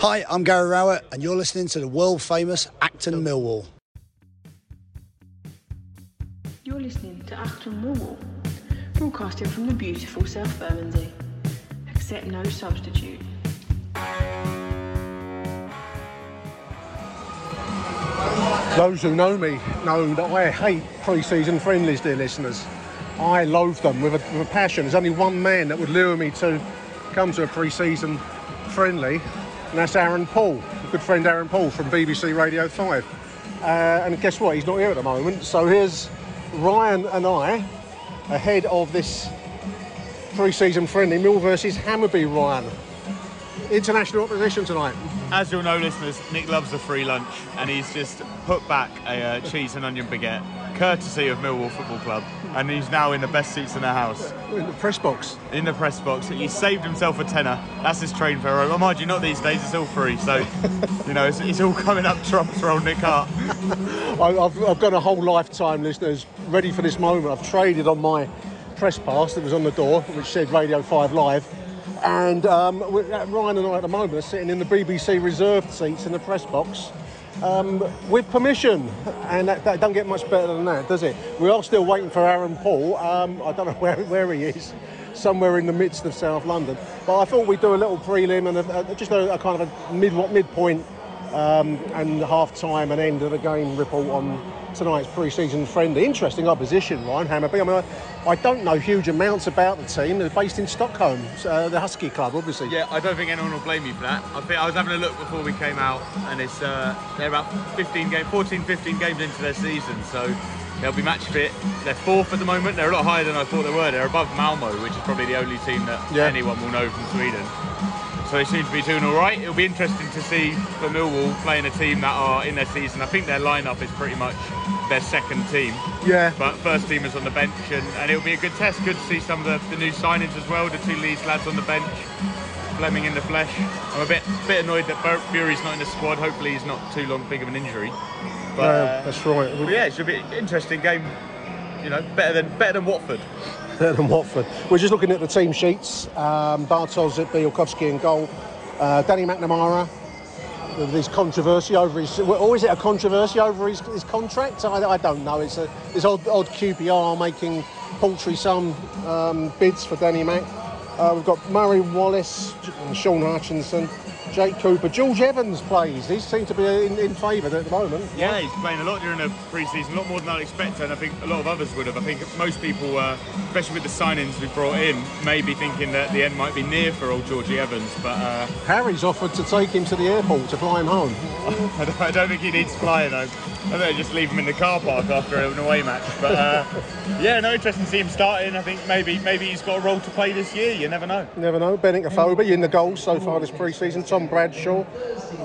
Hi, I'm Gary Rowett, and you're listening to the world famous Achtung Millwall. You're listening to Achtung Millwall, broadcasting from the beautiful South Bermondsey. Accept no substitute. Those who know me know that I hate pre-season friendlies, dear listeners. I loathe them with a, with a passion. There's only one man that would lure me to come to a pre-season friendly, and that's Aaron Paul, good friend Aaron Paul from BBC Radio 5. Uh, and guess what? He's not here at the moment. So here's Ryan and I ahead of this pre-season friendly, Mill versus Hammarby. Ryan, international opposition tonight. As you'll know, listeners, Nick loves a free lunch, and he's just put back a uh, cheese and onion baguette, courtesy of Millwall Football Club, and he's now in the best seats in the house. In the press box. In the press box, he saved himself a tenner. That's his train fare. Well, mind you, not these days. It's all free, so you know it's, it's all coming up trumps for old Nick Hart. I've, I've got a whole lifetime, listeners, ready for this moment. I've traded on my press pass that was on the door, which said Radio 5 Live. And um, uh, Ryan and I at the moment are sitting in the BBC reserved seats in the press box um, with permission. And that, that don't get much better than that, does it? We are still waiting for Aaron Paul. Um, I don't know where, where he is. Somewhere in the midst of South London, but I thought we'd do a little prelim and a, a, just a, a kind of a mid midpoint um, and half time and end of the game report on tonight's pre-season friendly. Interesting opposition, Ryan Hammarby. I mean, I, I don't know huge amounts about the team. They're based in Stockholm, uh, the Husky Club, obviously. Yeah, I don't think anyone will blame you for that. I think I was having a look before we came out, and it's uh, they're about 15 game, 14, 15 games into their season, so they'll be match fit. They're fourth at the moment. They're a lot higher than I thought they were. They're above Malmo, which is probably the only team that Yeah. anyone will know from Sweden. So they seem to be doing all right. It'll be interesting to see for Millwall playing a team that are in their season. I think their lineup is pretty much their second team. Yeah. But first teamers on the bench, and, and it'll be a good test. Good to see some of the, the new signings as well. The two Leeds lads on the bench, Flemming in the flesh. I'm a bit bit annoyed that Bur- Fury's not in the squad. Hopefully he's not too long big of an injury. But, No, uh, that's right. but yeah, it should be an interesting game. You know, better than better than Watford. better than Watford. We're just looking at the team sheets. Um, Bartosz, Białkowski in goal. Uh, Danny McNamara with his controversy over his, or is it a controversy over his, his contract? I, I don't know. It's a, this odd, odd QPR making paltry sum um, bids for Danny Mac. Uh, we've got Murray Wallace, and Sean Hutchinson, Jake Cooper, George Evans plays. These seem to be in, in favour at the moment. Yeah, he's playing a lot during the pre-season, a lot more than I'd expect, and I think a lot of others would have. I think most people, uh, especially with the signings we brought in, may be thinking that the end might be near for old Georgie Evans, but uh, Harry's offered to take him to the airport to fly him home. I don't, think he needs flying though. I think just leave him in the car park after an away match. But uh, yeah, no, interesting to see him starting. I think maybe maybe he's got a role to play this year. You never know. Never know. Benik Afobe in the goals so far this pre-season. Tom Bradshaw,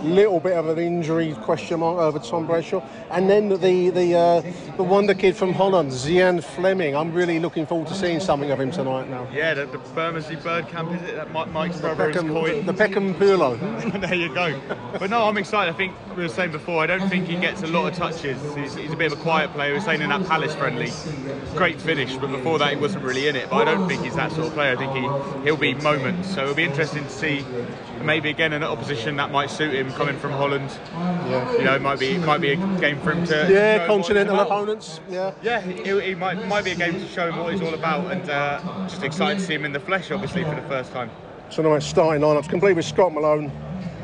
little bit of an injury question mark over Tom Bradshaw, and then the the uh, the wonder kid from Holland, Zian Flemming. I'm really looking forward to seeing something of him tonight now. Yeah, the, the Bermondsey Bird Camp is it that Mike's brother is Peckham, coined? the Peckham Pulo. there you go. But no, I'm excited. I think we were saying before, I don't think he gets a lot of touches. He's, he's a bit of a quiet player. We were saying in that Palace friendly, great finish, but before that he wasn't really in it. But I don't think he's that sort of player. I think he, he'll be moments. So it'll be interesting to see maybe again an opposition that might suit him coming from Holland. Yeah. You know, it might be might be a game for him to Yeah, show him what continental opponents. Yeah. Yeah, it, might might be a game to show him what he's all about, and uh, just excited to see him in the flesh, obviously, for the first time. So tonight's starting lineups, complete with Scott Malone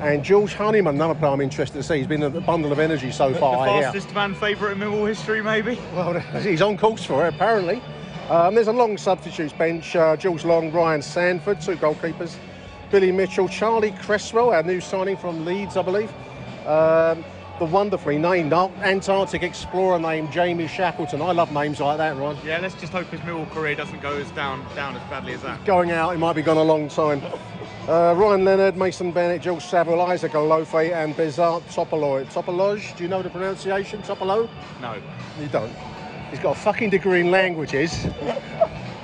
and George Honeyman, another player I'm interested to see. He's been a bundle of energy so The far. Hear. fastest man favourite in Millwall history, maybe. Well, he's on course for it, apparently. Um, there's a long substitutes bench. Uh, Jules Long, Ryan Sandford, two goalkeepers. Billy Mitchell, Charlie Cresswell, our new signing from Leeds, I believe. Um, the wonderfully named Antarctic explorer named Jamie Shackleton. I love names like that, Ryan. Yeah, let's just hope his Millwall career doesn't go as down down as badly as that. Going out, he might be gone a long time. Uh, Ryan Leonard, Mason Bennett, George Saville, Isaac Olaofe, and Besart Topalloj. Topoloj, do you know the pronunciation? Topolo? No. You don't. He's got a fucking degree in languages,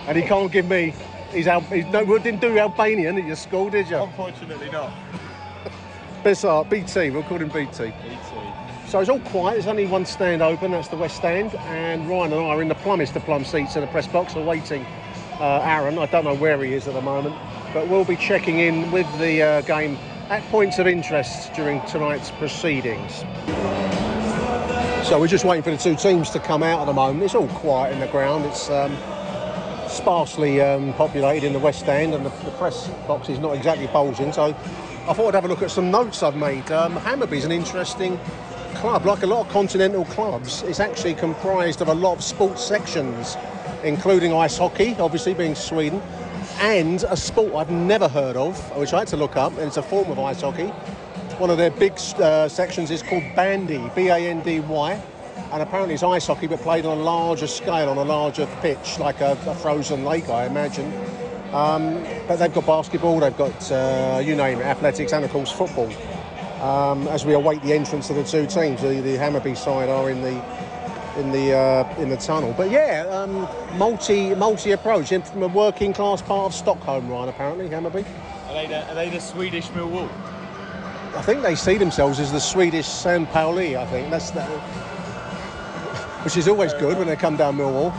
and he can't give me. He's, Al- he's no, we didn't do Albanian at your school, did you? Unfortunately not. Besart, BT, we'll call him BT. BT. So it's all quiet, there's only one stand open, that's the West Stand, and Ryan and I are in the plumbest of plum seats in the press box awaiting uh, Aaron. I don't know where he is at the moment, but we'll be checking in with the uh, game at points of interest during tonight's proceedings. So we're just waiting for the two teams to come out at the moment. It's all quiet in the ground. It's um, sparsely um, populated in the West End, and the, the press box is not exactly bulging. So I thought I'd have a look at some notes I've made. Um, Hammarby's an interesting club, like a lot of continental clubs. It's actually comprised of a lot of sports sections, including ice hockey, obviously being Sweden, and a sport I've never heard of, which I had to look up, and it's a form of ice hockey. One of their big uh, sections is called bandy, B-A-N-D-Y, and apparently it's ice hockey but played on a larger scale, on a larger pitch, like a, a frozen lake, I imagine. Um, but they've got basketball, they've got, uh, you name it, athletics and of course football. Um, as we await the entrance of the two teams, the, the Hammarby side are in the in the uh, in the tunnel. But yeah, um, multi multi approach in from a working class part of Stockholm, Ryan. Apparently, Hammarby. Are they the, are they the Swedish Millwall? I think they see themselves as the Swedish San Pauli. I think that's that, which is always good when they come down Millwall.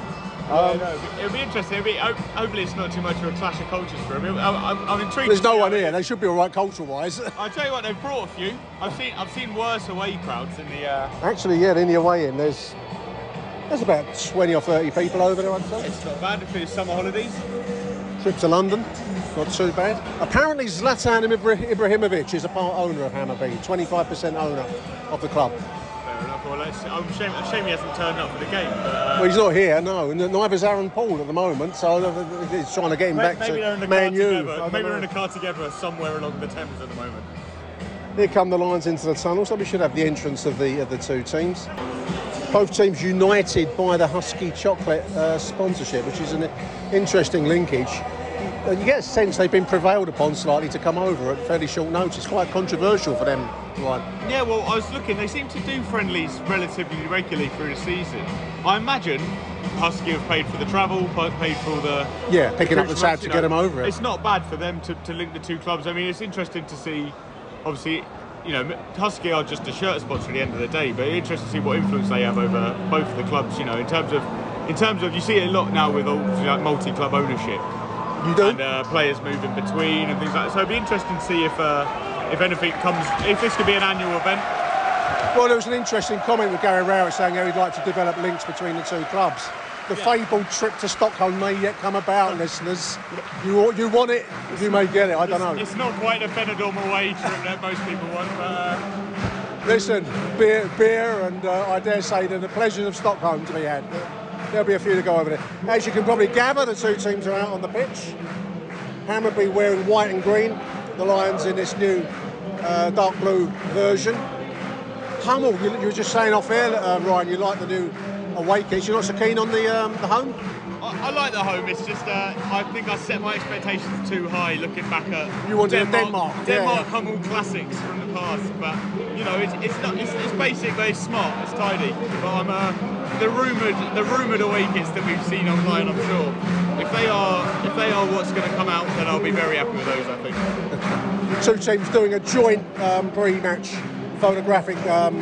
Um, no, it'll be interesting. It'll be, hopefully, it's not too much of a clash of cultures for them. I'm, I'm, I'm intrigued. There's no one here. they- should be all right cultural wise. I'll tell you what, they've brought a few. I've seen I've seen worse away crowds in the. Uh, Actually, yeah, in the away in, there's there's about 20 or 30 people over there. I'd say. it's not bad for the summer holidays. Trip to London, not too bad. Apparently, Zlatan Ibrahimovic is a part owner of Hammarby, 25% owner of the club. Well, let's, I'm shame, a shame he hasn't turned up for the game. But, uh, Well, he's not here, no, and is Aaron Paul at the moment, so uh, he's trying to get him back maybe to they're in the Man U. together. Maybe they're in a car together somewhere along the Thames at the moment. Here come the Lions into the tunnel, so we should have the entrance of the of the two teams. Both teams united by the Husky Chocolate uh, sponsorship, which is an interesting linkage. Uh, You get a sense they've been prevailed upon slightly to come over at fairly short notice. Quite controversial for them, right? Yeah, well, I was looking. They seem to do friendlies relatively regularly through the season. I imagine Husky have paid for the travel, pa- paid for the Yeah, picking up the tab to get them over it. It's not bad for them to, to link the two clubs. I mean, it's interesting to see. Obviously, you know, Husky are just a shirt sponsor at the end of the day, but it's interesting to see what influence they have over both of the clubs. You know, in terms of, in terms of, you see it a lot now with all, like, multi-club ownership You do? and uh, players move in between and things like that. So it'd be interesting to see if uh, if anything comes, if this could be an annual event. Well, there was an interesting comment with Gary Rowett saying how he'd like to develop links between the two clubs. The fabled trip to Stockholm may yet come about, listeners. You you want it, you may get it. I don't know. It's, not quite a Benidorm away trip that most people want, but uh, Listen, beer, beer, and uh, I dare say that the pleasures of Stockholm to be had. There'll be a few to go over there. As you can probably gather, the two teams are out on the pitch. Hammarby wearing white and green. The Lions in this new uh, dark blue version. Hummel, you, you were just saying off air, uh, Ryan, you like the new away kits. You're not so keen on the um, the home? I, I like the home. It's just uh, I think I set my expectations too high looking back at You wanted a Denmark, Denmark yeah. Hummel classics from the past. But you know, it's it's not it's, it's basic, but it's smart, it's tidy. But I'm uh, the rumored the rumored away kits that we've seen online. I'm sure if they are if they are what's going to come out, then I'll be very happy with those. I think. two teams doing a joint um, pre-match photographic. Um,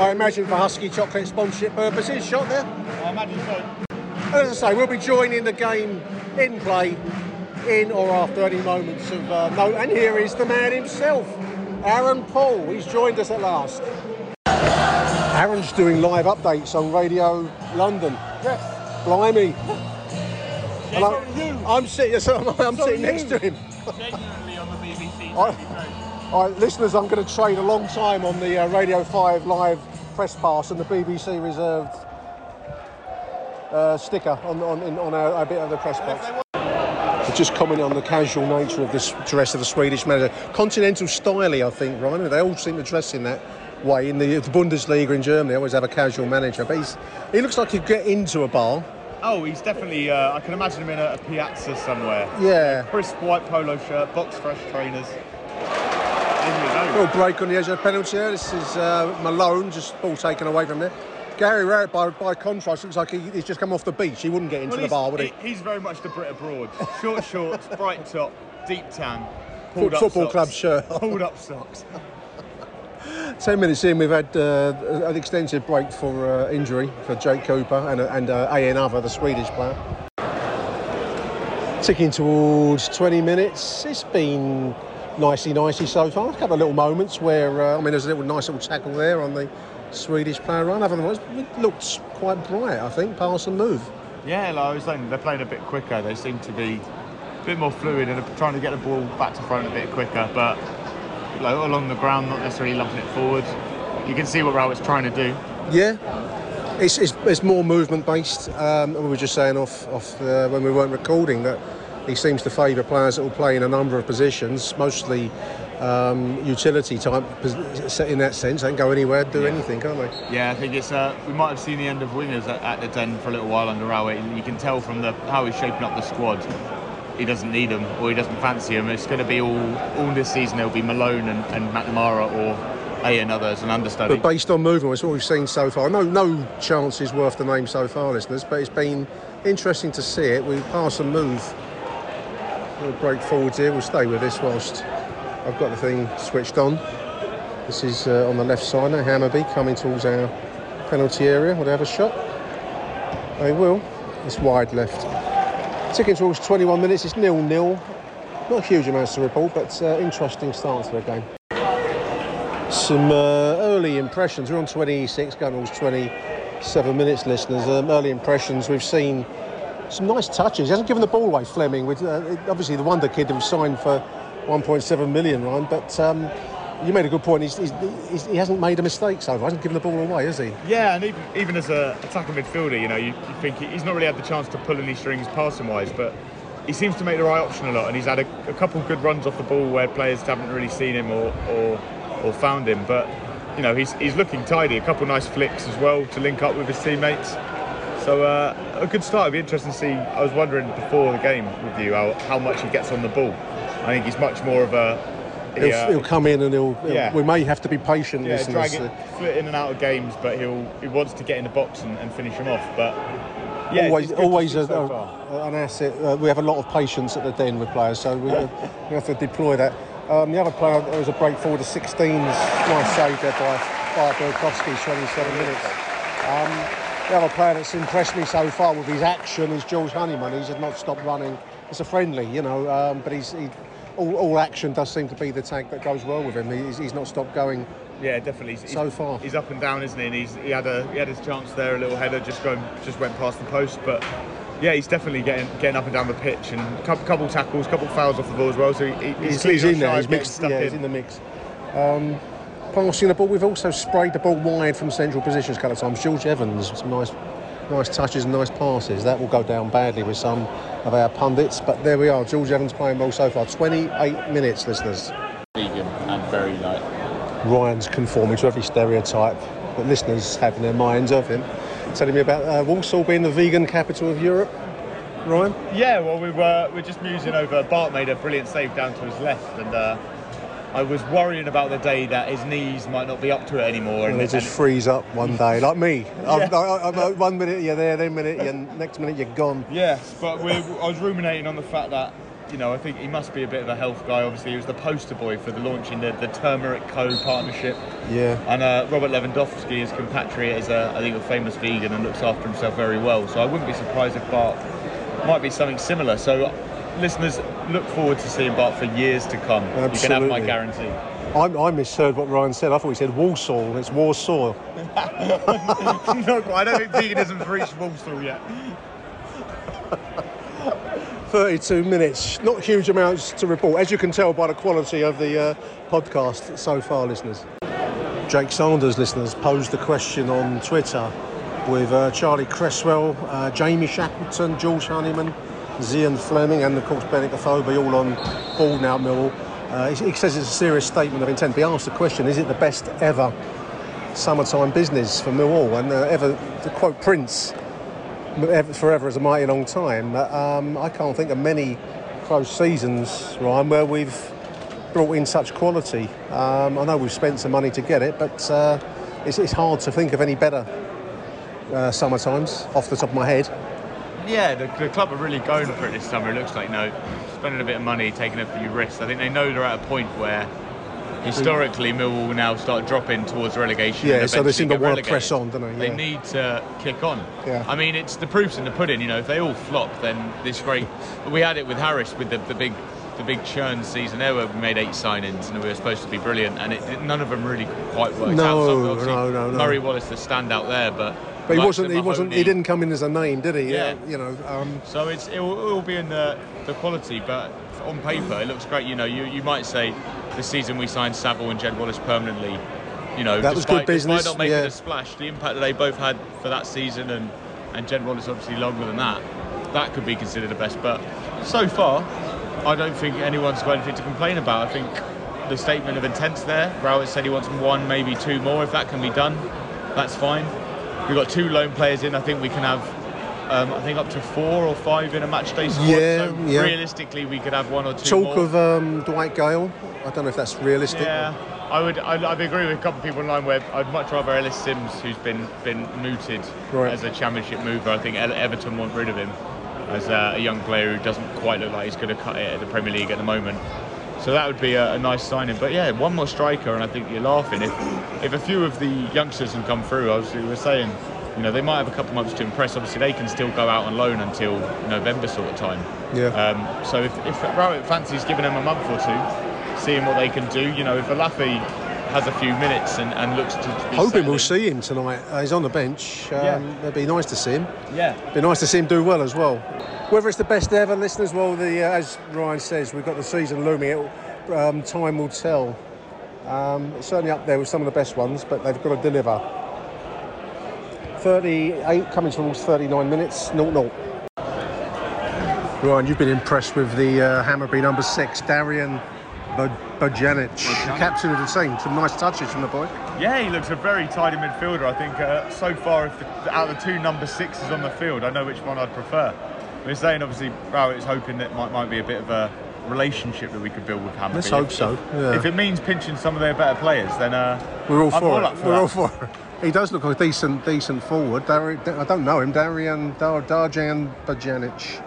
I imagine for Husky chocolate sponsorship purposes. Shot there. I imagine so. As I say, we'll be joining the game in play, in or after any moments of uh, note. And here is the man himself, Aaron Paul. He's joined us at last. Aaron's doing live updates on Radio London. Yes. Blimey. And I'm, I'm sitting, so I'm, I'm sitting next to him. Genuinely on the BBC. I- All right, listeners, I'm going to trade a long time on the uh, Radio 5 live press pass and the BBC reserved uh, sticker on, on, in, on a, a bit of the press box. Just commenting on the casual nature of this dress of the Swedish manager. Continental styly, I think, Ryan. They all seem to dress in that way. In the, the Bundesliga in Germany, they always have a casual manager. But he's, he looks like he'd get into a bar. Oh, he's definitely. Uh, I can imagine him in a, a piazza somewhere. Yeah. Crisp white polo shirt, box fresh trainers. In. Little break on the edge of the penalty area. This is uh, Malone, just ball taken away from there. Gary Rowett, by, by contrast, looks like he, he's just come off the beach. He wouldn't get into Well, the bar, would he? he- He's very much the Brit abroad. Short shorts, bright top, deep tan, pulled up football socks. club shirt. Pulled up socks. Ten minutes in, we've had uh, an extensive break for uh, injury for Jake Cooper and, uh, and uh, A.N. Other, the Swedish player. Ticking towards 20 minutes. It's been nicey, nicey so far. A couple of little moments where, uh, I mean, there's a little nice little tackle there on the Swedish player run. Otherwise, it looked quite bright, I think, pass and move. Yeah, like I was saying, they're playing a bit quicker. They seem to be a bit more fluid and trying to get the ball back to front a bit quicker. But like, along the ground, not necessarily lumping it forward. You can see what Rowett's trying to do. Yeah, it's, it's, it's more movement based. Um, we were just saying off off uh, when we weren't recording that he seems to favour players that will play in a number of positions, mostly um, utility type in that sense. They can go anywhere, do anything, can't they? Yeah, I think it's. Uh, we might have seen the end of wingers at, at the den for a little while under Rowett. You can tell from the how he's shaping up the squad. He doesn't need them or he doesn't fancy them. It's going to be all all this season. It'll be Malone and, and McNamara or A and others and understudy. But based on movement, it's what we've seen so far. No, no chances worth the name so far, listeners. But it's been interesting to see it. We pass and move. We'll break forwards here. We'll stay with this whilst I've got the thing switched on. This is uh, on the left side now. Hammarby coming towards our penalty area. Will they have a shot? They will. It's wide left. Ticking towards 21 minutes. It's nil nil. Not a huge amounts to report, but uh, interesting start to the game. Some uh, early impressions. We're on 26, going towards 27 minutes, listeners. Um, early impressions. We've seen some nice touches. He hasn't given the ball away, Flemming. With uh, obviously the wonder kid who signed for 1.7 million, Ryan. But um, you made a good point. He's, he's, he hasn't made a mistake so far. He hasn't given the ball away, has he? Yeah, and even, even as a attacking midfielder, you know, you, you think he- he's not really had the chance to pull any strings passing wise, but he seems to make the right option a lot, and he's had a, a couple good runs off the ball where players haven't really seen him or or, or found him. But you know, he's he's looking tidy. A couple nice flicks as well to link up with his teammates. So uh, a good start. It'd be interesting to see. I was wondering before the game with you how, how much he gets on the ball. I think he's much more of a He'll, yeah, he'll come in and he'll, he'll- Yeah. We may have to be patient, yeah, listeners. drag it, flit in and out of games, but he'll he wants to get in the box and, and finish him off. But yeah, always, it's good to always a, so a- an asset. Uh, we have a lot of patience at the den with players, so we, uh, we have to deploy that. Um, the other player, there was a break forward to 16s. Nice save there by, by Białkowski, 27 minutes. Um, the other player that's impressed me so far with his action is George Honeyman. He's not stopped running. It's a friendly, you know, um, but he's he, all, all action does seem to be the tag that goes well with him. He's, he's not stopped going. Yeah, definitely. He's, So far. he's up and down, isn't he? And he's, he had a he had his chance there, a little header, just going, just went past the post. But yeah, he's definitely getting getting up and down the pitch, and a couple, couple tackles, a couple fouls off the ball as well. So he, he's, He's, in there. He's mixed. Yeah, in. he's in the mix. Um, passing the ball, we've also sprayed the ball wide from central positions a couple of times. George Evans, some nice, nice touches and nice passes. That will go down badly with some of our pundits, but there we are. George Evans playing well so far. 28 minutes, listeners. vegan and very light. Ryan's conforming to every stereotype that listeners have in their minds of him. Telling me about uh, Walsall being the vegan capital of Europe. Ryan? Yeah, well, we were we're just musing over. Bart made a brilliant save down to his left, and uh, I was worrying about the day that his knees might not be up to it anymore. And they just freeze up one day, like me. I'm, I, I'm, uh, one minute you're there, then minute, you're, next minute you're gone. Yes, but I was ruminating on the fact that, you know, I think he must be a bit of a health guy. Obviously, he was the poster boy for the launching the, the Turmeric Co partnership. Yeah. And uh, Robert Lewandowski, his compatriot, is a, I think a famous vegan and looks after himself very well. So I wouldn't be surprised if Bart might be something similar. So listeners, look forward to seeing Bart for years to come. Absolutely. You can have my guarantee. I, I misheard what Ryan said. I thought he said Walsall. It's Warsaw. I don't think veganism's reached Walsall yet. 32 minutes. Not huge amounts to report, as you can tell by the quality of the uh, podcast so far, listeners. Jake Sanders, listeners, posed the question on Twitter with uh, Charlie Cresswell, uh, Jamie Shackleton, George Honeyman, Zian Flemming, and of course Benik Afobe all on board now at Millwall. Uh, he, he says it's a serious statement of intent. Be asked the question: Is it the best ever summertime business for Millwall? And uh, ever, to quote Prince, forever is a mighty long time. Um, I can't think of many close seasons, Ryan, where we've brought in such quality. Um, I know we've spent some money to get it, but uh, it's, it's, hard to think of any better uh, off the top of my head. Yeah, the, the, club are really going for it this summer. It looks like, you know, spending a bit of money, taking a few risks. I think they know they're at a point where historically Millwall will now start dropping towards relegation. Yeah, so they seem to want to press on, don't they? Yeah. They need to kick on. Yeah. I mean, it's the proof's in the pudding. You know, if they all flop, then this great. we had it with Harris with the, the big the big churn season there where we made eight signings and we were supposed to be brilliant and it, it, none of them really quite worked no, out. So no, no, no. Murray Wallace the standout there, but but he wasn't. He wasn't. He didn't come in as a name, did he? Yeah. You know. Um, so it's it will, it will be in the the quality, but on paper it looks great. You know, you you might say the season we signed Saville and Jed Wallace permanently. You know, that despite, was good business. Despite not making yeah. a splash, the impact that they both had for that season and and Jed Wallace obviously longer than that, that could be considered the best. But so far, I don't think anyone's got anything to complain about. I think the statement of intent's there. Rowett said he wants one, maybe two more. If that can be done, that's fine. We've got two lone players in. I think we can have, um, I think, up to four or five in a match day squad. Yeah, so yeah. realistically, we could have one or two Talk more. of um, Dwight Gayle. I don't know if that's realistic. Yeah, I would. I'd, I'd agree with a couple of people online where I'd much rather Ellis Simms, who's been been mooted right. as a championship mover. I think Everton want rid of him as a, a young player who doesn't quite look like he's going to cut it at the Premier League at the moment. So that would be a, a, nice signing. But yeah, one more striker, and I think you're laughing if if a few of the youngsters can come through. Obviously, we were saying, you know, they might have a couple months to impress. Obviously, they can still go out on loan until November sort of time. Yeah. Um, so if if Rowett fancies giving them a month or two, seeing what they can do, you know, if Olaofe has a few minutes and, and looks to be hoping settling. we'll see him tonight. Uh, he's on the bench. Um, Yeah. It'd be nice to see him. Yeah. It'd Be nice to see him do well as well. Whether it's the best ever, listeners, well, the uh, as Ryan says, we've got the season looming. It, um, time will tell. Um, it's certainly up there with some of the best ones, but they've got to deliver. 38 coming towards 39 minutes, 0 0. Ryan, you've been impressed with the uh, Hammarby number six, Darijan Bojanic, captain of the team. Some nice touches from the boy. Yeah, he looks a very tidy midfielder. I think uh, so far, if the, out of the two number sixes on the field, I know which one I'd prefer. We're saying obviously Rowett's hoping that might might be a bit of a relationship that we could build with Hammarby. Let's hope so. Yeah. If it means pinching some of their better players, then uh, We're all I'm for all it. for We're that. all for it. He does look like a decent, decent forward. Dar- I don't know him. Darian Dar- Darijan Bojanic,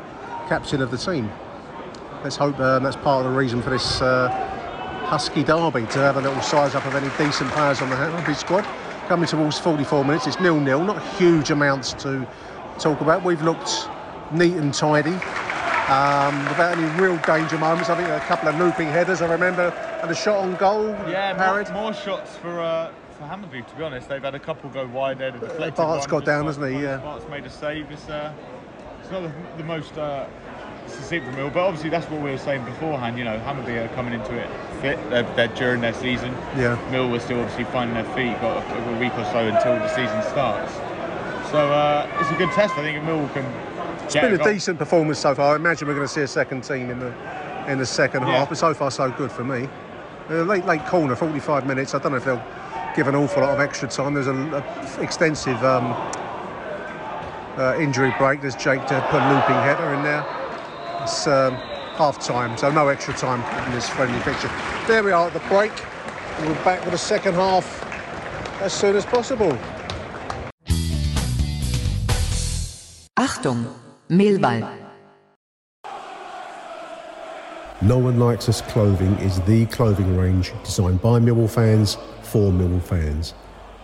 captain of the team. Let's hope um, that's part of the reason for this uh, Husky derby to have a little size up of any decent players on the Hammarby squad. Coming towards 44 minutes, it's nil nil. Not huge amounts to talk about. We've looked neat and tidy. Um, without any real danger moments. I think a couple of looping headers. I remember, and a shot on goal. Yeah, more, more shots for uh, for Hammarby. To be honest, they've had a couple go wide there. The deflected Bart's got down, like- hasn't he? Yeah. Bart's made a save. It's, uh, it's not the, the most uh, succinct from Mill, but obviously that's what we were saying beforehand. You know, Hammarby are coming into it fit. They're, they're during their season. Yeah. Mill was still obviously finding their feet. Got a, a week or so until the season starts. So uh, it's a good test. I think if Mill can. It's been a decent performance so far. I imagine we're going to see a second team in the in the second Yeah. half, but so far so good for me. Uh, late late corner, 45 minutes. I don't know if they'll give an awful lot of extra time. There's an extensive um, uh, injury break. There's Jake to put a looping header in there. It's um, half time, so no extra time in this friendly picture. There we are at the break. We're back with the second half as soon as possible. Achtung, Mehlball. No One Likes Us Clothing is the clothing range designed by Millwall fans for Millwall fans.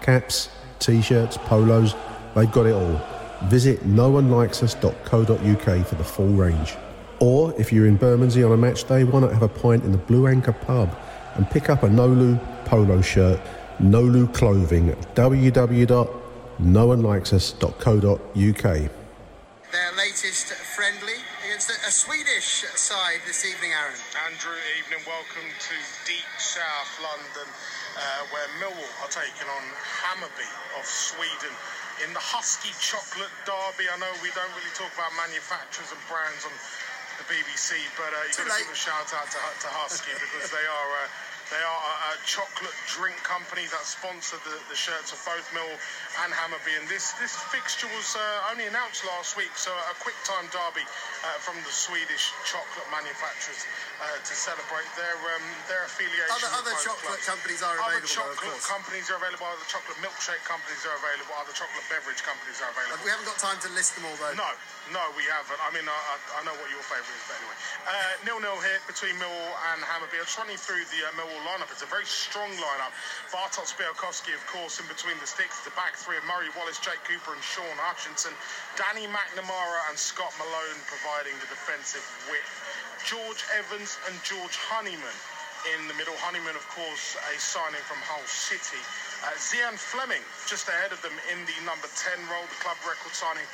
Caps, t-shirts, polos, they've got it all. Visit noonelikеsus.co.uk for the full range. Or if you're in Bermondsey on a match day, why not have a pint in the Blue Anchor pub and pick up a Nolu polo shirt, Nolu clothing at www.noonelikеsus.co.uk. latest friendly against a Swedish side this evening, Aaron. Andrew, evening. Welcome to deep South London, uh, where Millwall are taking on Hammarby of Sweden in the Husky Chocolate Derby. I know we don't really talk about manufacturers and brands on the BBC, but uh, you've got to give a shout out to, to Husky because they are. Uh, they are a, a, chocolate drink company that sponsor the, the, shirts of both Mill and Hammarby. And this, this fixture was uh, only announced last week, so a quick time derby uh, from the Swedish chocolate manufacturers uh, to celebrate their um, their affiliation. Other, other chocolate clubs. companies are available. Other chocolate though, companies are available. Other chocolate milkshake companies are available. Other chocolate beverage companies are available. we haven't got time to list them all though. No, no, we haven't. I mean, I, I know what your favourite is, but anyway, uh, nil nil here between Millwall and Hammarby. I'm running through the uh, Millwall lineup. It's a very strong lineup. Bartosz Białkowski, of course, in between the sticks. The back three of Murray Wallace, Jake Cooper, and Sean Hutchinson. Danny McNamara and Scott Malone providing the defensive width. George Evans and George Honeyman in the middle. Honeyman, of course, a signing from Hull City. Uh, Zian Flemming just ahead of them in the number 10 role, the club record signing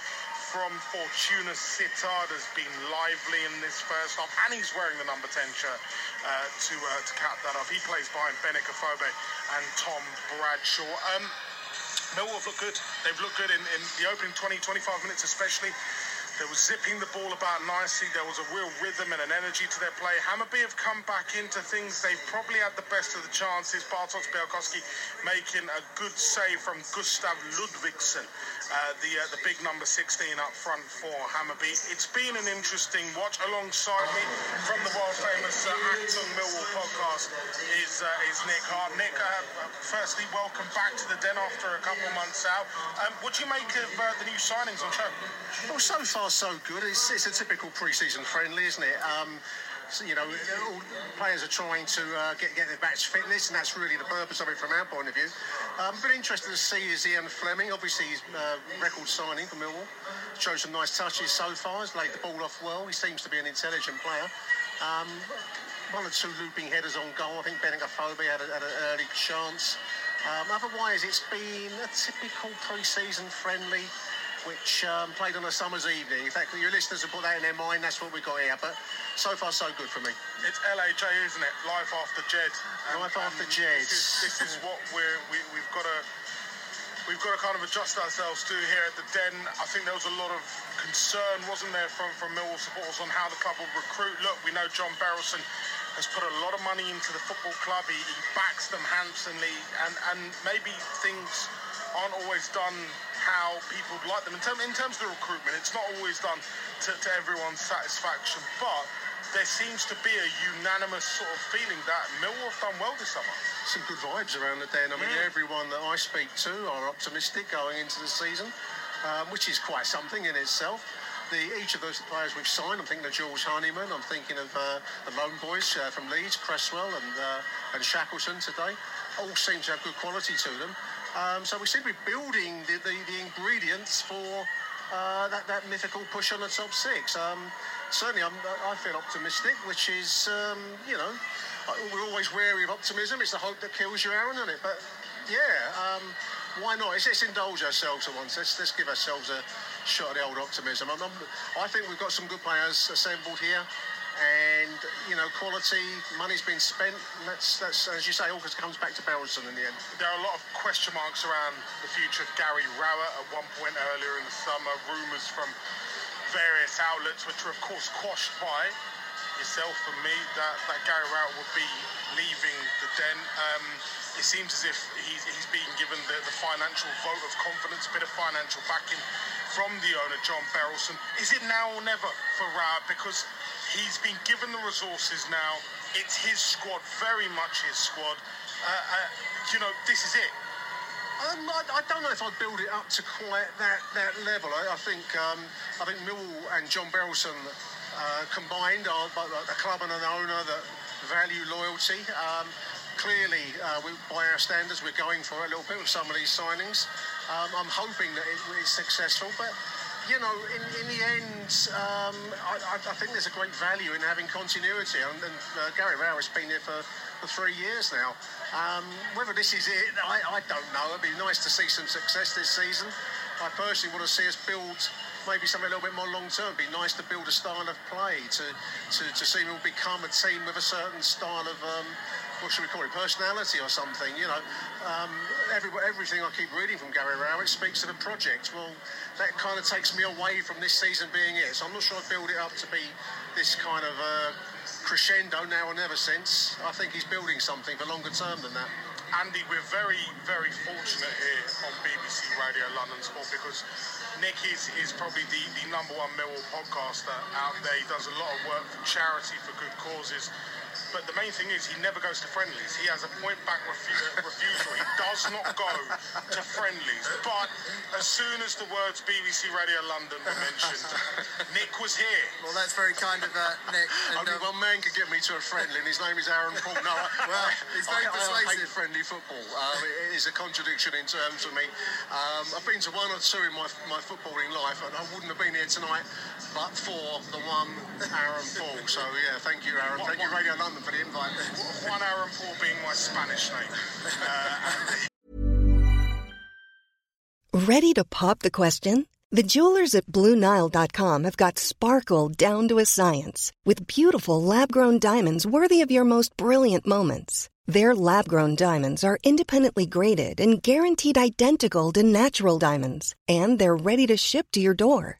from Fortuna Sittard has been lively in this first half, and he's wearing the number 10 shirt uh, to uh, to cap that off. He plays behind Benik Afobe and Tom Bradshaw. Um, Millwall have looked good. They've looked good in, in the opening 20, 25 minutes especially. They were zipping the ball about nicely. There was a real rhythm and an energy to their play. Hammarby have come back into things. They've probably had the best of the chances. Bartosz Białkowski making a good save from Gustav Ludvigsson, uh, the uh, the big number 16 up front for Hammarby. It's been an interesting watch. Alongside me from the world famous uh, Achtung Millwall podcast is uh, is Nick Hart. Nick, uh, firstly, welcome back to the den after a couple of months out. Um, what do you make of uh, the new signings on show? Well, so far so good. It's, it's a typical pre-season friendly, isn't it? Um, you know, all players are trying to uh, get get their match fitness, and that's really the purpose of it from our point of view. Um, but interested to see is Ian Flemming. Obviously, he's uh, record signing for Millwall. Shows some nice touches so far. He's laid the ball off well. He seems to be an intelligent player. Um, one or two looping headers on goal. I think Benik Afobe had, had, an early chance. Um, otherwise, it's been a typical pre-season friendly which um, played on a summer's evening. In fact, your listeners have put that in their mind. That's what we got here. But so far, so good for me. It's LAJ, isn't it? Life after Jed. And, Life after Jed. This is, this is what we're, we, we have got to. We've got to kind of adjust ourselves to here at the Den. I think there was a lot of concern, wasn't there, from, from Millwall supporters on how the club will recruit. Look, we know John Berylson has put a lot of money into the football club. He, he backs them handsomely, and, and maybe things aren't always done how people would like them. In, term, in terms of the recruitment, it's not always done to, to everyone's satisfaction, but there seems to be a unanimous sort of feeling that Millwall have done well this summer. Some good vibes around the den. I mean, Mm. everyone that I speak to are optimistic going into the season, um, which is quite something in itself. The, each of those players we've signed, I'm thinking of George Honeyman, I'm thinking of uh, the Lone Boys uh, from Leeds, Cresswell and, uh, and Shackleton today, all seem to have good quality to them. Um, so we seem to be building the, the, the ingredients for uh, that, that mythical push on the top six. Um, certainly, I'm, I feel optimistic, which is, um, you know, we're always wary of optimism. It's the hope that kills you, Aaron, isn't it? But yeah, um, why not? Let's, let's indulge ourselves at once. Let's, let's give ourselves a shot at the old optimism. I'm, I'm, I think we've got some good players assembled here. And you know, quality, money's been spent. That's that's as you say, all comes back to Berylson in the end. There are a lot of question marks around the future of Gary Rowett. At one point earlier in the summer, rumours from various outlets, which were of course quashed by yourself and me, that, that Gary Rowett would be leaving the den. Um, it seems as if he's, he's being given the, the financial vote of confidence, a bit of financial backing from the owner, John Berylson. Is it now or never for Rowett? Because he's been given the resources now. It's his squad, very much his squad. Uh, uh, you know, this is it. Um, I, I, don't know if I'd build it up to quite that, that level. I, I think um, I think Millwall and John Berylson uh, combined are a club and an owner that value loyalty. Um, clearly, uh, we, by our standards, we're going for a little bit with some of these signings. Um, I'm hoping that it is successful, but you know, in, in the end, um, I, I, think there's a great value in having continuity. And, and uh, Gary Rowett's been here for, for three years now. Um, whether this is it, I, I, don't know. It'd be nice to see some success this season. I personally want to see us build maybe something a little bit more long term. It'd be nice to build a style of play to to, to see them become a team with a certain style of. Um, what should we call it, personality or something, you know. Um, every, everything I keep reading from Gary Rowett speaks of a project. Well, that kind of takes me away from this season being it. So I'm not sure I build it up to be this kind of uh, crescendo now or never since. I think he's building something for longer term than that. Andy, we're very, very fortunate here on BBC Radio London Sport because Nick is, is probably the, the number one Millwall podcaster out there. He does a lot of work for charity, for good causes. But the main thing is he never goes to friendlies. He has a point back refu- uh, refusal. He does not go to friendlies. But as soon as the words BBC Radio London were mentioned, Nick was here. Well, that's very kind of uh, Nick. And, Only um, one man could get me to a friendly, and his name is Aaron Paul. No, I, Well, he's very I, I hate friendly football. Um, it is a contradiction in terms for me. Um, I've been to one or two in my my footballing life, and I wouldn't have been here tonight but for the one Aaron Paul. So yeah, thank you, Aaron. Thank you, Radio London, for the invite. Being my Spanish name. Uh, Ready to pop the question? The jewelers at BlueNile.com have got sparkle down to a science with beautiful lab grown diamonds worthy of your most brilliant moments. Their lab grown diamonds are independently graded and guaranteed identical to natural diamonds, and they're ready to ship to your door.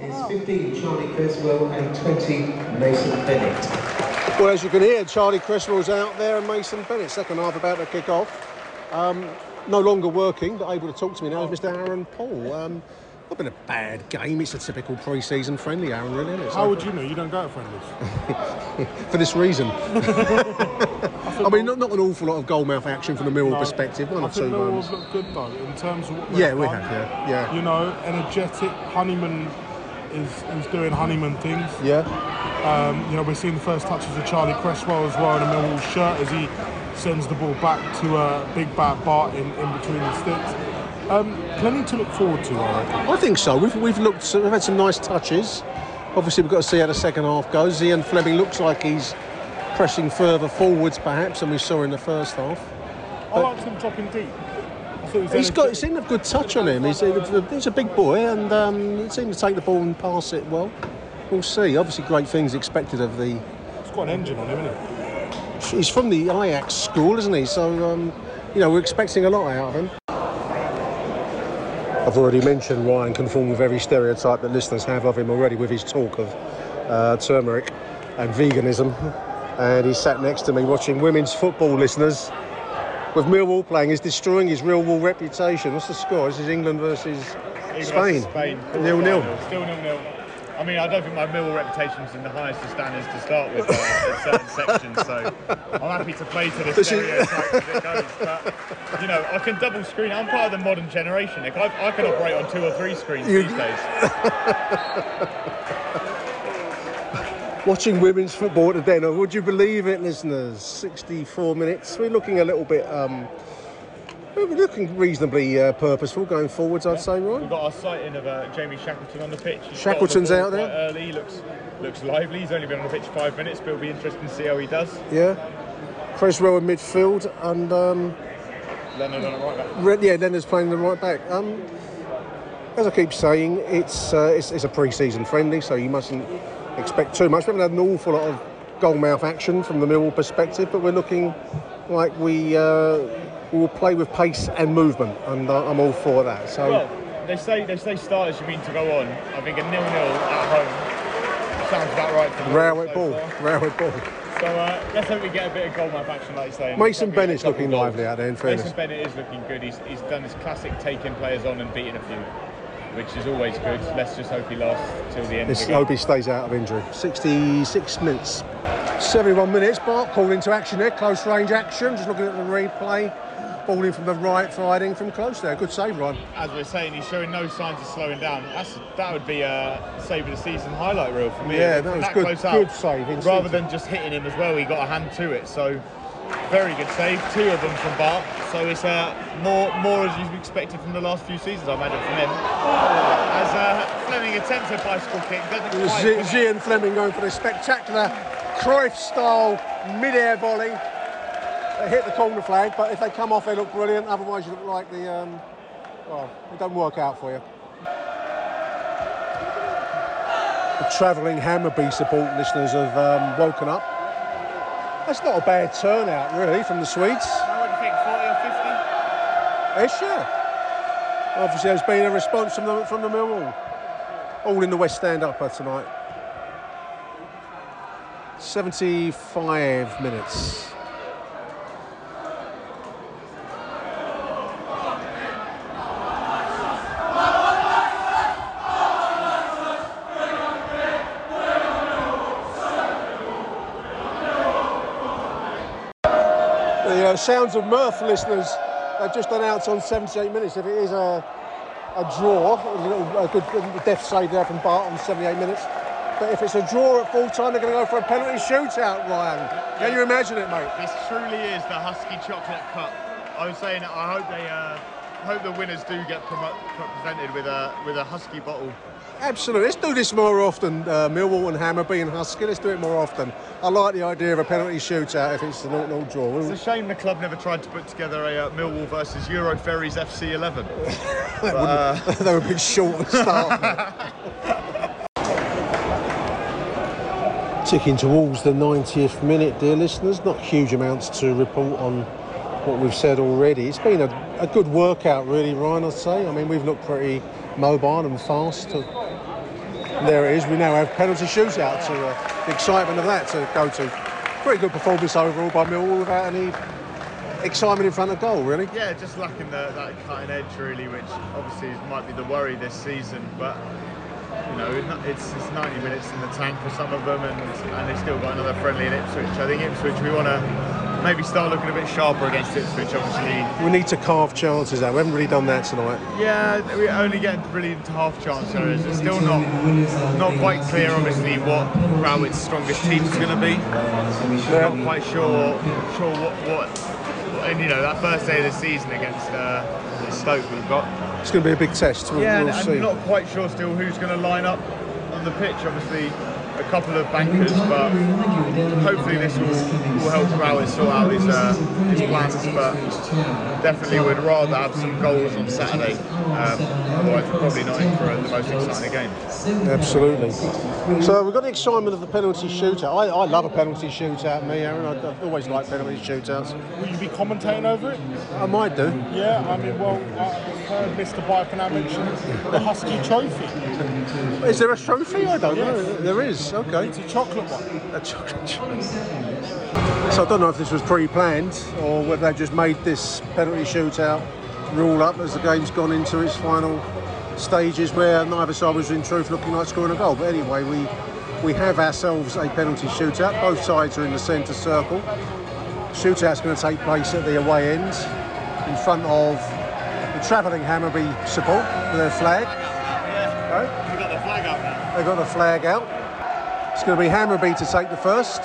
Is 15 Charlie Cresswell and 20 Mason Bennett. Well, as you can hear, Charlie Cresswell's out there and Mason Bennett. Second half about to kick off. Um, no longer working, but able to talk to me now is Mr. Aaron Paul. Um, not been a bad game. It's a typical pre-season friendly, Aaron, really, isn't it? How would you know? You don't go to friendlies. For this reason. I mean, not, not an awful lot of goalmouth action from the Millwall No, perspective. One I or two think Millwall runs. looked good though in terms of what Yeah, we done. have, yeah, yeah. You know, energetic. Honeyman is is doing Honeyman things. Yeah. Um, you know, we're seeing the first touches of Charlie Cresswell as well in a Millwall shirt as he sends the ball back to uh, Big Bad Bart in, in between the sticks. Um, plenty to look forward to, I reckon. I think so. We've, we've looked. We've had some nice touches. Obviously, we've got to see how the second half goes. Ian Flemming looks like he's pressing further forwards, perhaps, than we saw in the first half. I liked him dropping deep. I thought he was He's got. energetic. He's seen a good touch on him. He's, he's a big boy, and um, he seemed to take the ball and pass it well. We'll see. Obviously, great things expected of the. He's got an engine on him, isn't he? He's from the Ajax school, isn't he? So, um, you know, we're expecting a lot out of him. I've already mentioned Ryan conformed with every stereotype that listeners have of him already with his talk of uh, turmeric and veganism. And he sat next to me watching women's football, listeners. With Millwall playing, he's destroying his real Wall reputation. What's the score? This is England versus England Spain. versus Spain. Nil nil. Still nil nil. I mean, I don't think my Millwall reputation's in the highest of standards to start with uh, in certain sections, so I'm happy to play to the This is- stereotypes as it goes. But, you know, I can double screen. I'm part of the modern generation. Nick. I, I can operate on two or three screens You- these days. Watching women's football at the Den, would you believe it, listeners? 64 minutes. We're looking a little bit, um, we're looking reasonably uh, purposeful going forwards, I'd say, right? We've got our sighting of uh, Jamie Shackleton on the pitch. He's Shackleton's the out there? Early, He looks looks lively. He's only been on the pitch five minutes, but it'll be interesting to see how he does. Yeah. Chris Cresswell in midfield, and um, Leonard on the right back. Re- yeah, Leonard's playing the right back. Um, as I keep saying, it's, uh, it's it's a pre-season friendly, so you mustn't expect too much. We haven't had an awful lot of goalmouth action from the Millwall perspective, but we're looking like we uh, will play with pace and movement, and uh, I'm all for that. So. Well, they say they say starters you mean to go on. I think a nil-nil at home sounds about right for the Rowett so ball, far. Rowett ball. So uh, let's hope we get a bit of goalmouth action, like you say. Mason Bennett's looking lively out there, in fairness. Mason Bennett is looking good. He's, he's done his classic taking players on and beating a few, which is always good. Let's just hope he lasts till the end Let's of the hope he stays out of injury. 66 minutes. 71 minutes. Bart called into action there. Close range action. Just looking at the replay. Ball in from the right, firing from close there. Good save, Ryan. As we're saying, he's showing no signs of slowing down. That's that would be a save of the season highlight reel for me. Yeah, that was that good- Close good out, save, Rather than just hitting him as well, he got a hand to it. So very good save. Two of them from Bart. So it's uh, more more as you've expected from the last few seasons. I imagine from him. As uh, Flemming attempts a bicycle kick, doesn't quite. Z- connect. Zian Flemming going for the spectacular Cruyff-style mid-air volley. They hit the corner flag, but if they come off, they look brilliant. Otherwise, you look like the um, well, it doesn't work out for you. The travelling Hammarby support listeners have um, woken up. That's not a bad turnout, really, from the Swedes. Do you think? 40 or 50? Ish, yeah. Obviously, there's been a response from the from the Millwall. All in the West Stand upper tonight. 75 minutes. Sounds of mirth, listeners. They've just announced on 78 minutes if it is a, a draw, a, little, a good death save there from Bart on 78 minutes. But if it's a draw at full time, they're going to go for a penalty shootout, Ryan. Can you imagine it, mate? This truly is the Husky Chocolate Cup. I was saying, I hope they, uh, hope the winners do get presented with a with a Husky bottle. Absolutely. Let's do this more often, uh, Millwall and Hammarby and Husky. Let's do it more often. I like the idea of a penalty shootout if it's a 0 draw. It's a shame the club never tried to put together a uh, Millwall versus Euro Ferries FC 11. But, uh, they were a bit short at start. Ticking towards the 90th minute, dear listeners. Not huge amounts to report on what we've said already. It's been a, a good workout, really, Ryan, I'd say. I mean, we've looked pretty mobile and fast. There it is. We now have penalty shootout to uh, the excitement of that to go to. Pretty good performance overall by Millwall without any excitement in front of goal, really. yeah, just lacking the, that cutting edge really, which obviously might be the worry this season. But you know, it's, it's 90 minutes in the tank for some of them, and and they've still got another friendly in Ipswich. I think Ipswich we want to maybe start looking a bit sharper against Ipswich. Obviously, We need to carve chances out. We haven't really done that tonight. Yeah, we only get really into half chance areas. It's still not not quite clear, obviously, what Rowett's strongest team is going to be. Not quite sure sure what, what and you know that first day of the season against uh, Stoke we've got. It's going to be a big test. We'll, yeah, we'll and not quite sure still who's going to line up on the pitch. Obviously, couple of bankers, but hopefully this will, will help Rowett sort out his uh, his plans. But definitely would rather have some goals on Saturday. Um, otherwise, we're probably not in for the most exciting game. Absolutely. So we've got the excitement of the penalty shootout. I, I love a penalty shootout, me, Aaron. I, I've always liked penalty shootouts. Will you be commentating over it? I might do. Yeah, I mean, well, I heard Mr. Byford mention the Husky Trophy. Is there a trophy? I don't know. There is. Okay. It's a chocolate one. A chocolate. So I don't know if this was pre-planned or whether they just made this penalty shootout rule up as the game's gone into its final stages where neither side was in truth looking like scoring a goal. But anyway, we we have ourselves a penalty shootout. Both sides are in the centre circle. Shootout's going to take place at the away end in front of the travelling Hammarby support with their flag. We've got the flag. They've got the flag out. It's going to be Hammarby to take the first.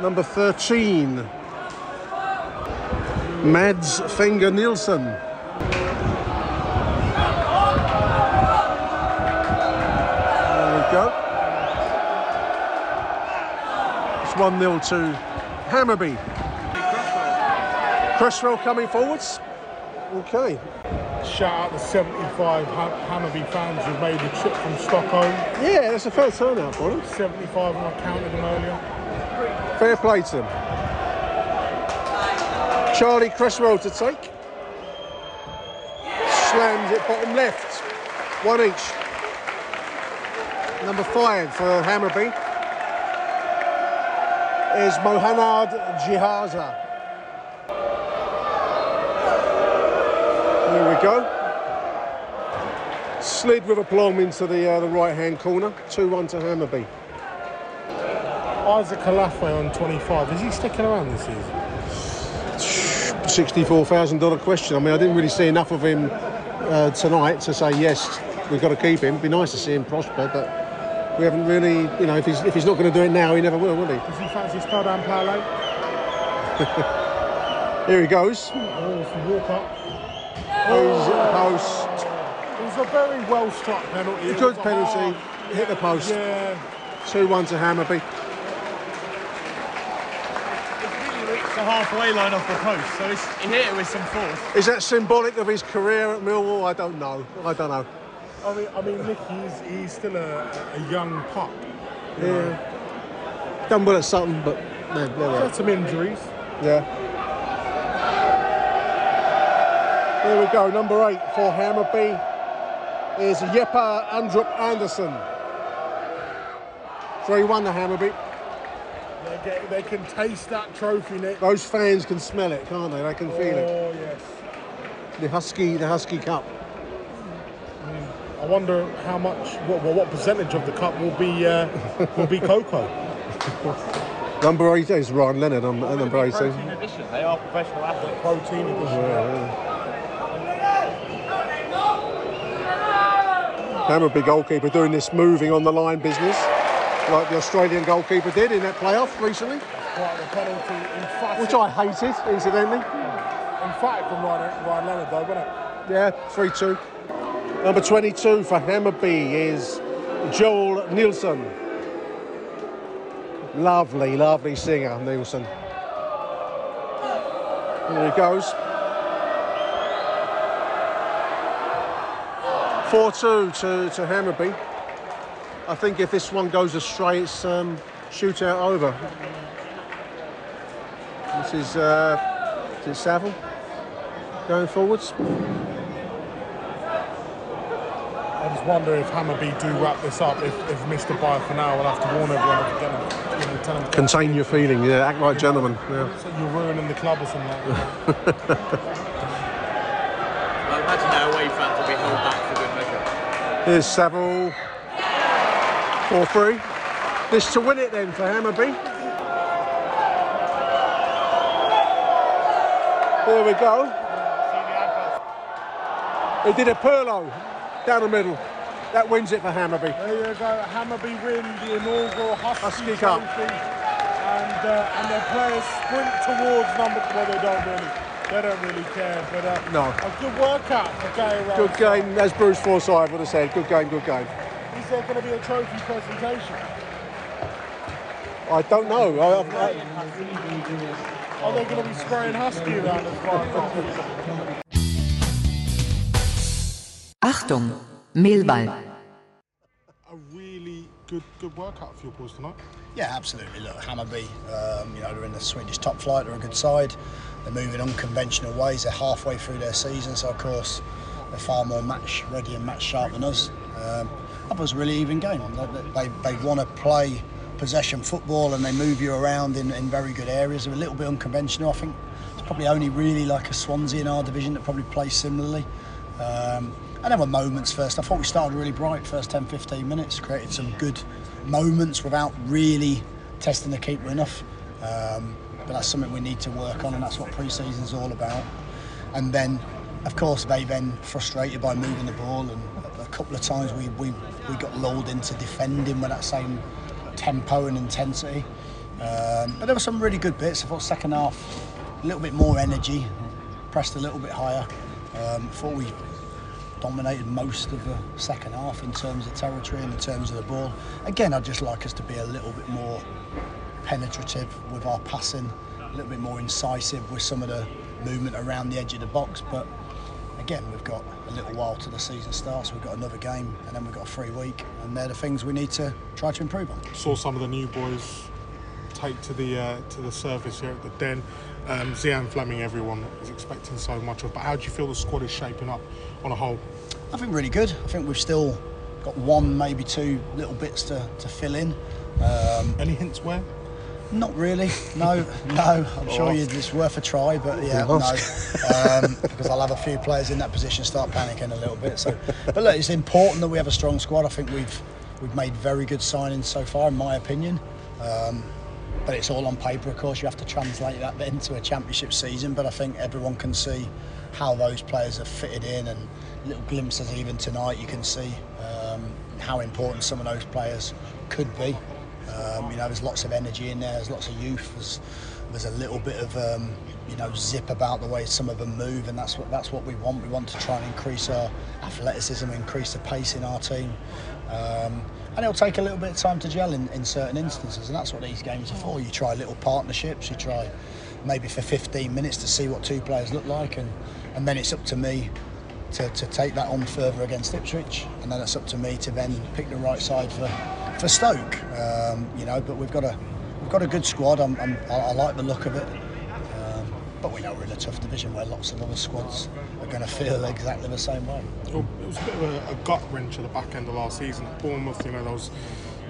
Number 13. Mads Fenger Nielsen. There we go. It's 1 0 to Hammarby. Cresswell coming forwards. Okay. Shout out to 75 Hammarby fans who've made the trip from Stockholm. Yeah, that's a fair turnout for them. 75 when I counted them earlier. Fair play to them. Charlie Cresswell to take. Slams it bottom left. One each. Number five for Hammarby is Mohanad Jeahze. Go. Slid with aplomb into the uh, the right hand corner. 2 1 to Hammarby. Isaac Olaofe on 25. Is he sticking around this season? $64,000 question. I mean, I didn't really see enough of him uh, tonight to say, yes, we've got to keep him. It'd be nice to see him prosper, but we haven't really, you know, if he's, if he's not going to do it now, he never will, will he? Does he fancy spell down parlay? Here he goes. Oh, from Walker. He's at the post. It was a very well struck penalty. It Good was a penalty. hard- Hit the post. Yeah. 2 1 to Hammarby. It's the halfway line off the post, so it's, he hit it with some force. Is that symbolic of his career at Millwall? I don't know. I don't know. I mean, I mean, Nick, he's, he's still a, a young pup. you know. Yeah. Done well at Sutton, but no, there we He's had some injuries. Yeah. There we go. Number eight for Hammarby is Jeppe Andrup Anderson. 3 1 to Hammarby. They, get, they can taste that trophy, Nick. Those fans can smell it, can't they? They can feel it. Oh, yes. The Husky, the Husky Cup. I wonder how much, what, what, what percentage of the cup will be uh, will be cocoa. Number eight is Ryan Leonard on at number 18. Protein addition, they are professional athletes. Protein addition. Hammarby goalkeeper doing this moving on the line business, like the Australian goalkeeper did in that playoff recently, penalty, which I hated, incidentally. emphatic from Ryan, Ryan Leonard, though, wasn't it? Yeah, 3 2. Number 22 for Hammarby is Joel Nilsson. Lovely, lovely singer, Nilsson. There he goes. 4 2 to, to Hammarby. I think if this one goes astray, it's um, shootout over. This is, uh, is it Saville going forwards? I just wonder if Hammarby do wrap this up. If, if Mr. By for now, we'll have to warn everyone him, you know, Contain your feeling, yeah, act like gentlemen. Yeah. so you're ruining the club or something like that. I imagine their away fans will be held back for good measure. Here's Saville. 4 3. This to win it then for Hammarby. There we go. He did a Pirlo down the middle. That wins it for Hammarby. There you go. Hammarby win the inaugural Husky, Husky Cup. And, uh, and their players sprint towards number. Well, they don't really. They don't really care. But uh, No. a good workout for Gary Rose. Good game, as Bruce Forsyth would have said. Good game, good game. Is there going to be a trophy presentation? I don't know. I, I, Are they going to be spraying Husky around as far as Achtung, Millwall. A really good good workout for your boys tonight. Yeah, absolutely. Look, Hammarby, um, you know, they're in the Swedish top flight. They're a good side. They're moving unconventional ways. They're halfway through their season, so of course they're far more match ready and match sharp than us. Um, that was a really even game. They, they, they want to play possession football and they move you around in, in very good areas. They're a little bit unconventional. I think it's probably only really like a Swansea in our division that probably plays similarly. Um, and there were moments first. I thought we started really bright first 10, 15 minutes, created some good moments without really testing the keeper enough. Um, but that's something we need to work on, and that's what pre-season is all about. And then, of course, they then frustrated by moving the ball, and a couple of times we we, we got lulled into defending with that same tempo and intensity. Um, but there were some really good bits. I thought second half, a little bit more energy, pressed a little bit higher. Um, thought we dominated most of the second half in terms of territory and in terms of the ball. Again, I'd just like us to be a little bit more penetrative with our passing, a little bit more incisive with some of the movement around the edge of the box. But again, we've got a little while to the season starts. We've got another game, and then we've got a free week, and they're the things we need to try to improve on. Saw some of the new boys take to the uh, to the surface here at the Den. Um, Zian Flemming, everyone is expecting so much of. But how do you feel the squad is shaping up on a whole? I think really good. I think we've still got one, maybe two little bits to, to fill in. Um, Any hints where? Not really. No, no. I'm sure Oh. you, it's worth a try, but yeah, no. Um, because I'll have a few players in that position start panicking a little bit. So, but look, it's important that we have a strong squad. I think we've we've made very good signings so far, in my opinion. Um, but it's all on paper, of course. You have to translate that into a championship season. But I think everyone can see how those players have fitted in, and little glimpses even tonight. You can see um, how important some of those players could be. Um, you know, there's lots of energy in there. There's lots of youth. There's, there's a little bit of um, you know zip about the way some of them move, and that's what that's what we want. We want to try and increase our athleticism, increase the pace in our team. Um, and it'll take a little bit of time to gel in, in certain instances, and that's what these games are for. You try little partnerships. You try maybe for 15 minutes to see what two players look like, and, and then it's up to me to, to take that on further against Ipswich, and then it's up to me to then pick the right side for for Stoke. Um, you know, but we've got a we've got a good squad. I'm, I'm, I, I like the look of it, um, but we know we're in a tough division where lots of other squads are going to feel exactly the same way. Well, it was a bit of a, a gut wrench at the back end of last season at Bournemouth. You know, there was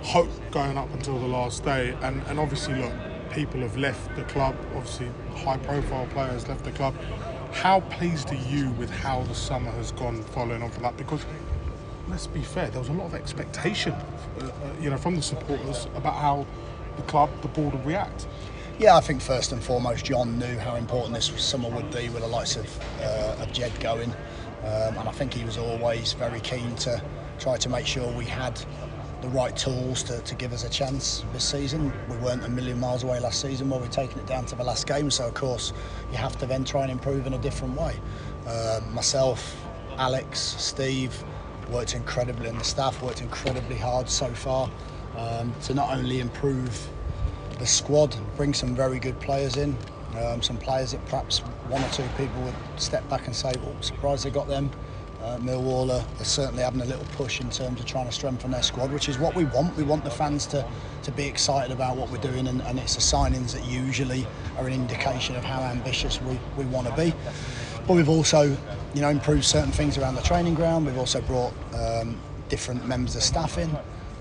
hope going up until the last day, and, and obviously, look, people have left the club. Obviously, high-profile players left the club. How pleased are you with how the summer has gone following on from that? Because let's be fair, there was a lot of expectation, uh, uh, you know, from the supporters about how the club, the board would react. Yeah, I think first and foremost, John knew how important this summer would be with the likes of, uh, of Jed going, um, and I think he was always very keen to try to make sure we had the right tools to, to give us a chance this season. We weren't a million miles away last season where we're taking it down to the last game, so of course you have to then try and improve in a different way. Um, myself, Alex, Steve worked incredibly, and the staff worked incredibly hard so far um, to not only improve the squad, bring some very good players in, um, some players that perhaps one or two people would step back and say, well, surprised they got them. Uh, Millwall are, are certainly having a little push in terms of trying to strengthen their squad, which is what we want. We want the fans to, to be excited about what we're doing, and, and it's the signings that usually are an indication of how ambitious we, we want to be. But we've also, you know, improved certain things around the training ground. We've also brought um, different members of staff in.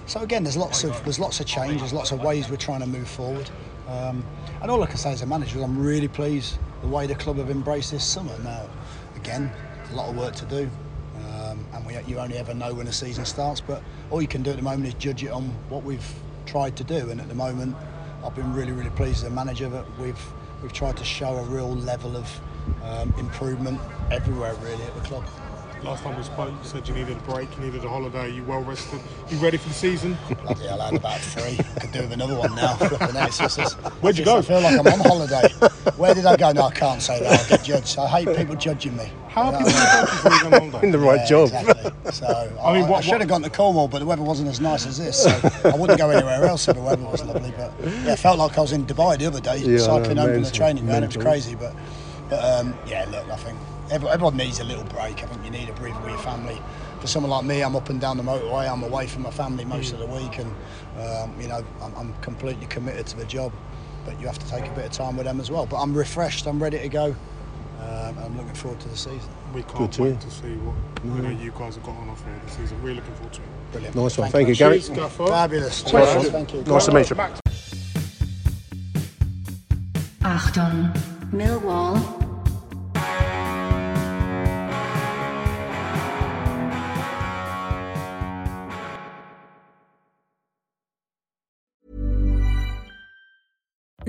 So again, there's lots of there's lots of change. There's lots of ways we're trying to move forward. Um, and all I can say as a manager is I'm really pleased the way the club have embraced this summer. Now, again, a lot of work to do, um, and we, you only ever know when a season starts. But all you can do at the moment is judge it on what we've tried to do. And at the moment, I've been really really pleased as a manager that we've we've tried to show a real level of um, improvement everywhere really at the club. Last time we spoke, you said you needed a break, you needed a holiday, you well rested, you ready for the season? Bloody hell, I had about three. Could do with another one now. Flipping out. It's just- Where'd you it's- go? I feel like I'm on holiday. Where did I go? No, I can't say that. I'll get judged. I hate people judging me. How are You people know what I mean? judging you on holiday? In the right Yeah, job. Exactly. So I, I mean, what- I should have gone to Cornwall, but the weather wasn't as nice as this. So I wouldn't go anywhere else if the weather was lovely. But yeah, it felt like I was in Dubai the other day, Yeah, cycling know, home from the training ground. It was crazy, but but um, yeah, look, I think every- everyone needs a little break. I think you need a breather with your family. For someone like me, I'm up and down the motorway. I'm away from my family most of the week, and um, you know I'm, I'm completely committed to the job. But you have to take a bit of time with them as well. But I'm refreshed. I'm ready to go. Um, I'm looking forward to the season. We can't Good wait hear. to see what you, know, you guys have got on offer this season. We're looking forward to it. Brilliant. Nice one. Thank you, Gary. Gary. Cheers, Fabulous. Cheers. Thank you. Nice to meet you. Achtung, Millwall.